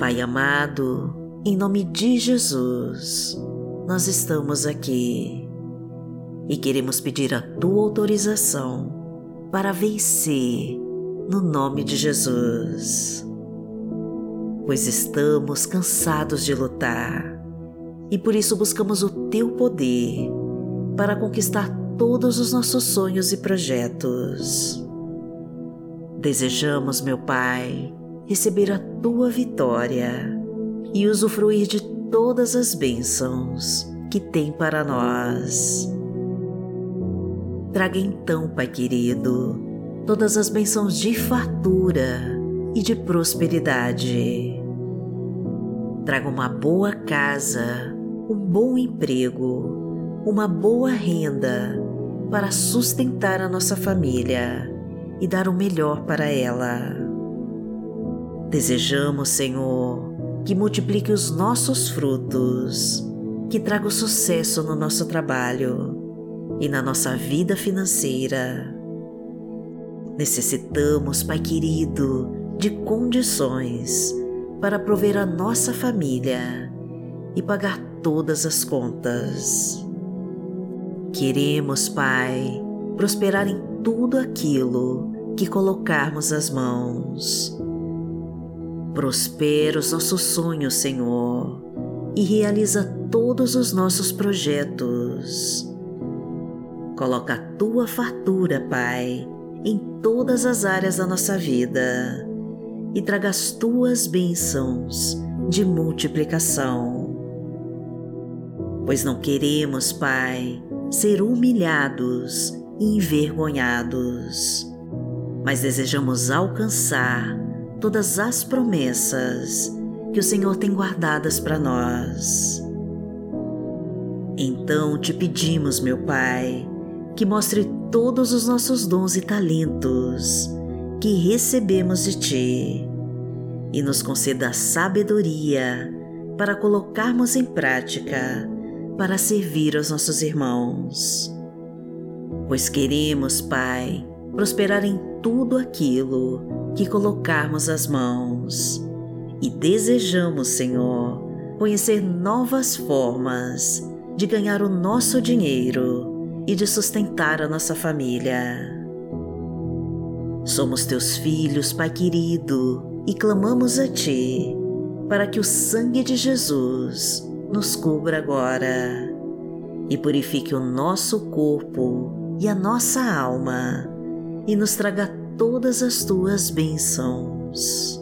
Pai amado, em nome de Jesus, nós estamos aqui e queremos pedir a tua autorização para vencer no nome de Jesus. Pois estamos cansados de lutar e por isso buscamos o teu poder para conquistar todos os nossos sonhos e projetos. Desejamos, meu Pai, receber a tua vitória e usufruir de todas as bênçãos que tem para nós. Traga então, Pai querido, todas as bênçãos de fartura e de prosperidade. Traga uma boa casa, um bom emprego, uma boa renda para sustentar a nossa família e dar o melhor para ela. Desejamos, Senhor, que multiplique os nossos frutos, que traga o sucesso no nosso trabalho e na nossa vida financeira. Necessitamos, Pai querido, de condições para prover a nossa família e pagar todas as contas. Queremos, Pai, prosperar em tudo aquilo que colocarmos as mãos. Prospera os nossos sonhos, Senhor, e realiza todos os nossos projetos Coloca a tua fartura, Pai, em todas as áreas da nossa vida e traga as tuas bênçãos de multiplicação. Pois não queremos, Pai, ser humilhados e envergonhados, mas desejamos alcançar todas as promessas que o Senhor tem guardadas para nós. Então te pedimos, meu Pai, que mostre todos os nossos dons e talentos que recebemos de Ti e nos conceda sabedoria para colocarmos em prática para servir aos nossos irmãos. Pois queremos, Pai, prosperar em tudo aquilo que colocarmos as mãos e desejamos, Senhor, conhecer novas formas de ganhar o nosso dinheiro e de sustentar a nossa família. Somos teus filhos, Pai querido, e clamamos a Ti para que o sangue de Jesus nos cubra agora e purifique o nosso corpo e a nossa alma e nos traga todas as tuas bênçãos.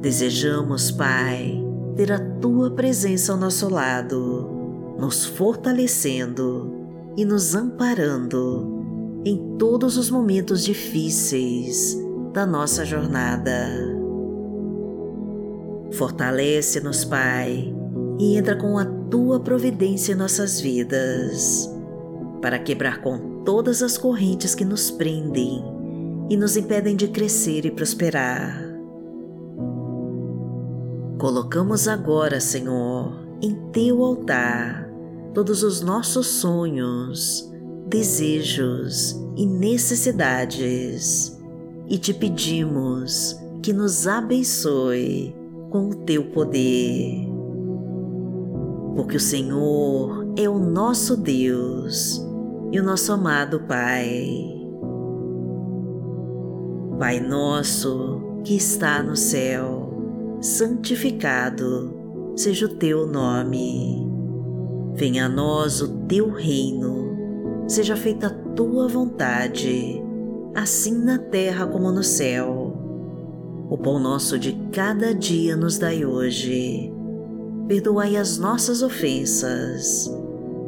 Desejamos, Pai, ter a tua presença ao nosso lado nos fortalecendo e nos amparando em todos os momentos difíceis da nossa jornada. Fortalece-nos, Pai, e entra com a tua providência em nossas vidas, para quebrar com todas as correntes que nos prendem e nos impedem de crescer e prosperar. Colocamos agora, Senhor, em teu altar todos os nossos sonhos, desejos e necessidades e te pedimos que nos abençoe com o teu poder. Porque o Senhor é o nosso Deus e o nosso amado Pai. Pai nosso que está no céu, santificado seja o teu nome Venha a nós o teu reino, seja feita a tua vontade, assim na terra como no céu. O pão nosso de cada dia nos dai hoje. Perdoai as nossas ofensas,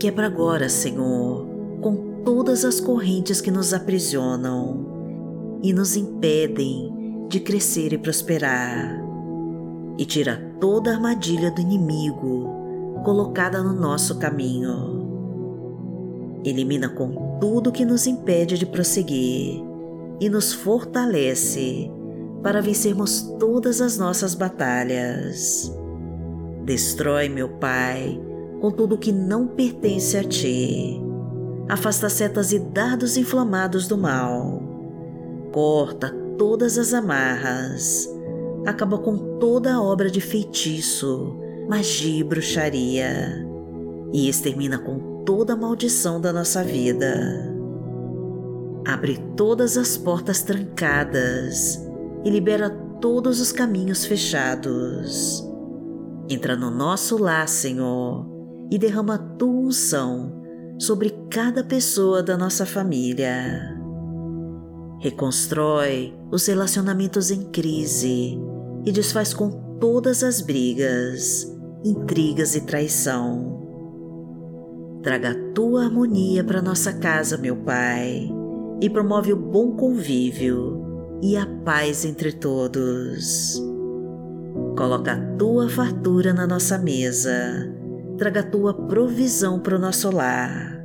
quebra agora, Senhor, com todas as correntes que nos aprisionam e nos impedem de crescer e prosperar, e tira toda armadilha do inimigo colocada no nosso caminho. Elimina com tudo que nos impede de prosseguir e nos fortalece para vencermos todas as nossas batalhas. Destrói, meu Pai, com tudo que não pertence a Ti. Afasta setas e dardos inflamados do mal. Corta todas as amarras. Acaba com toda a obra de feitiço, magia e bruxaria. E extermina com toda a maldição da nossa vida. Abre todas as portas trancadas e libera todos os caminhos fechados. Entra no nosso lar, Senhor, e derrama tua unção sobre cada pessoa da nossa família. Reconstrói os relacionamentos em crise e desfaz com todas as brigas, intrigas e traição. Traga a tua harmonia para nossa casa, meu Pai, e promove o bom convívio e a paz entre todos. Coloca a tua fartura na nossa mesa, traga a tua provisão para o nosso lar.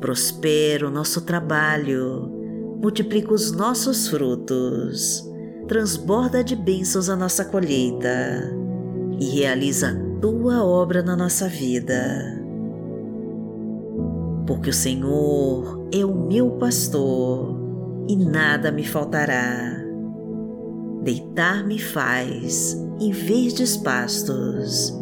Prospera o nosso trabalho, multiplica os nossos frutos, transborda de bênçãos a nossa colheita e realiza a tua obra na nossa vida. Porque o Senhor é o meu pastor e nada me faltará. Deitar-me faz em verdes pastos,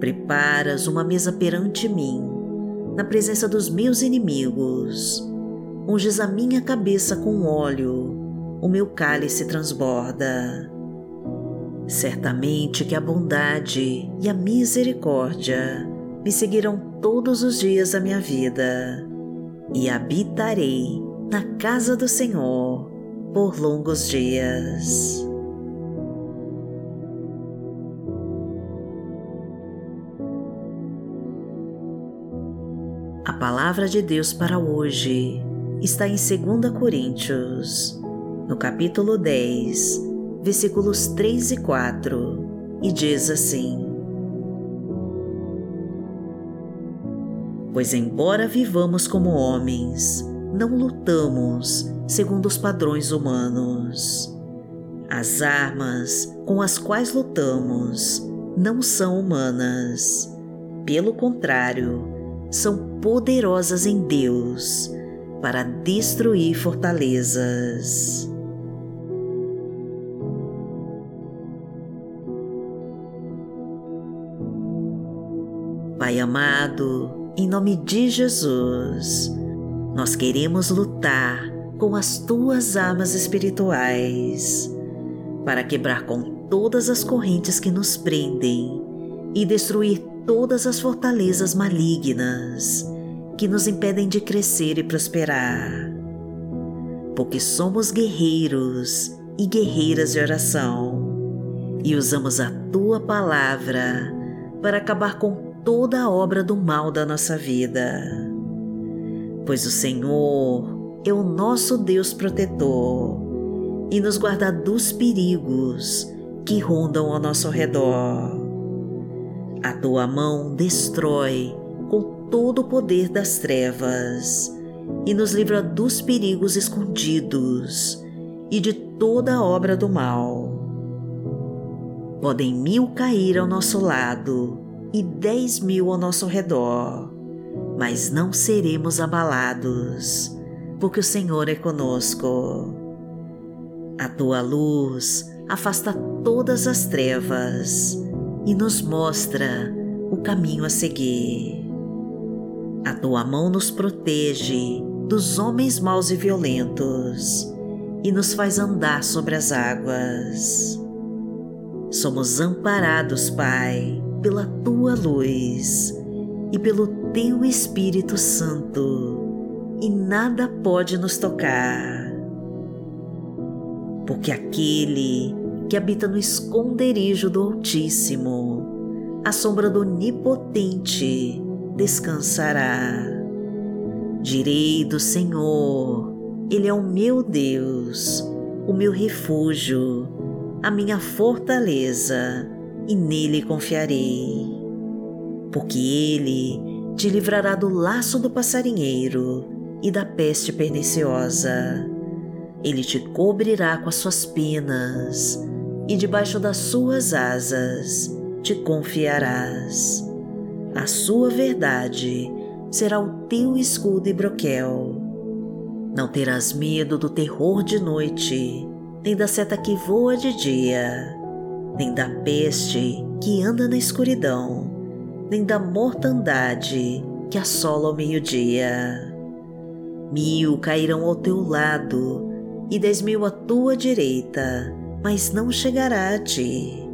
Preparas uma mesa perante mim, na presença dos meus inimigos. Unges a minha cabeça com óleo, o meu cálice transborda. Certamente que a bondade e a misericórdia me seguirão todos os dias da minha vida, e habitarei na casa do Senhor por longos dias. Palavra de Deus para hoje está em 2 Coríntios, no capítulo 10, versículos 3 e 4, e diz assim: Pois, embora vivamos como homens, não lutamos segundo os padrões humanos. As armas com as quais lutamos não são humanas. Pelo contrário, são poderosas em Deus para destruir fortalezas. Pai amado, em nome de Jesus, nós queremos lutar com as tuas armas espirituais para quebrar com todas as correntes que nos prendem e destruir todas as fortalezas malignas que nos impedem de crescer e prosperar. Porque somos guerreiros e guerreiras de oração e usamos a tua palavra para acabar com toda a obra do mal da nossa vida. Pois o Senhor é o nosso Deus protetor e nos guarda dos perigos que rondam ao nosso redor. A tua mão destrói com todo o poder das trevas e nos livra dos perigos escondidos e de toda a obra do mal. Podem mil cair ao nosso lado e dez mil ao nosso redor, mas não seremos abalados porque o Senhor é conosco. A tua luz afasta todas as trevas e nos mostra o caminho a seguir. A tua mão nos protege dos homens maus e violentos e nos faz andar sobre as águas. Somos amparados, Pai, pela tua luz e pelo teu Espírito Santo, e nada pode nos tocar. Porque aquele que habita no esconderijo do Altíssimo, à sombra do Onipotente, descansará. Direi do Senhor, Ele é o meu Deus, o meu refúgio, a minha fortaleza, e nele confiarei. Porque Ele te livrará do laço do passarinheiro e da peste perniciosa. Ele te cobrirá com as suas penas e debaixo das suas asas te confiarás. A sua verdade será o teu escudo e broquel. Não terás medo do terror de noite, nem da seta que voa de dia, nem da peste que anda na escuridão, nem da mortandade que assola ao meio-dia. Mil cairão ao teu lado e dez mil à tua direita, mas não chegará a ti.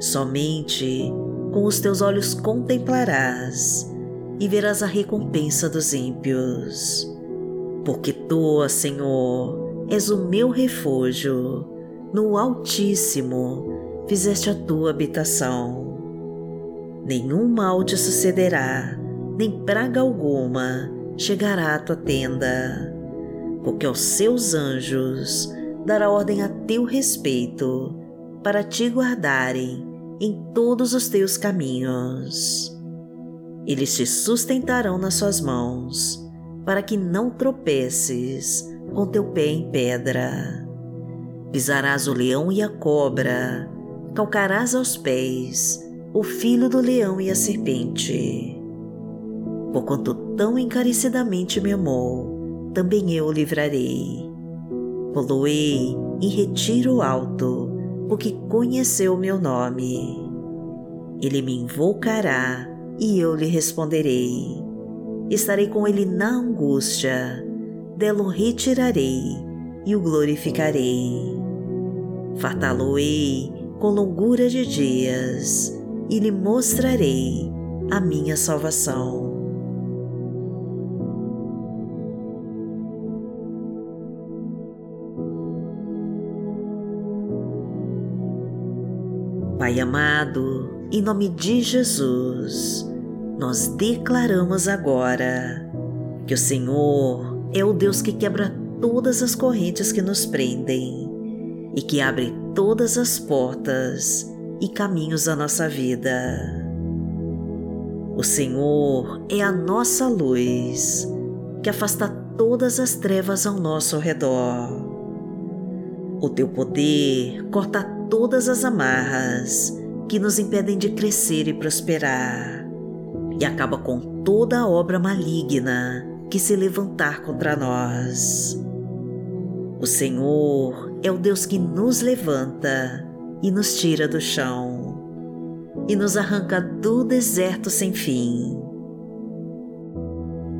Somente com os teus olhos contemplarás e verás a recompensa dos ímpios. Porque tu, Senhor, és o meu refúgio, no Altíssimo fizeste a tua habitação. Nenhum mal te sucederá, nem praga alguma chegará à tua tenda, porque aos seus anjos dará ordem a teu respeito, para te guardarem em todos os teus caminhos. Eles te sustentarão nas suas mãos, para que não tropeces com teu pé em pedra. Pisarás o leão e a cobra, calcarás aos pés o filho do leão e a serpente. Porquanto tão encarecidamente me amou, também eu o livrarei poloei em retiro alto, porque conheceu meu nome. Ele me invocará e eu lhe responderei. Estarei com ele na angústia, dela o retirarei e o glorificarei. Fartá-lo-ei com longura de dias e lhe mostrarei a minha salvação. Amado, em nome de Jesus, nós declaramos agora que o Senhor é o Deus que quebra todas as correntes que nos prendem e que abre todas as portas e caminhos da nossa vida. O Senhor é a nossa luz que afasta todas as trevas ao nosso redor. O teu poder corta todas as amarras que nos impedem de crescer e prosperar, e acaba com toda a obra maligna que se levantar contra nós. O Senhor é o Deus que nos levanta e nos tira do chão e nos arranca do deserto sem fim.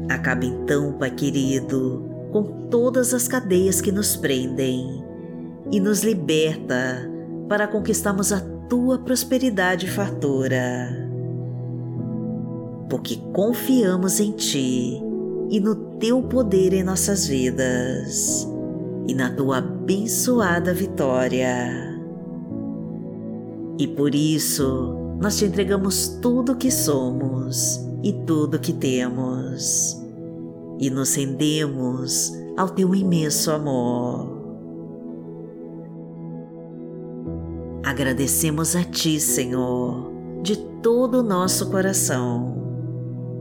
Acaba então, Pai querido, com todas as cadeias que nos prendem e nos liberta para conquistarmos a tua prosperidade fartura. Porque confiamos em ti e no teu poder em nossas vidas e na tua abençoada vitória. E por isso nós te entregamos tudo o que somos e tudo o que temos e nos rendemos ao teu imenso amor. Agradecemos a Ti, Senhor, de todo o nosso coração.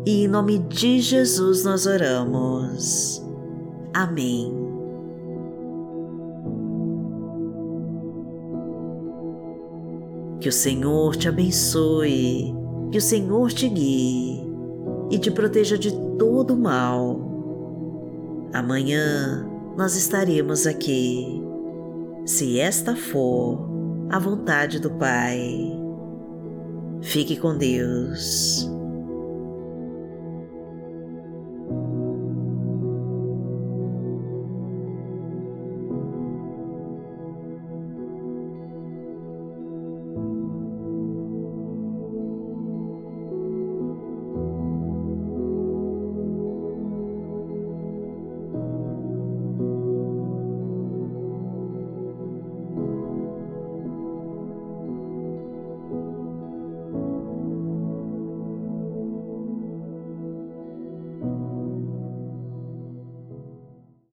E em nome de Jesus nós oramos. Amém. Que o Senhor te abençoe, que o Senhor te guie e te proteja de todo mal. Amanhã nós estaremos aqui, se esta for a vontade do Pai. Fique com Deus.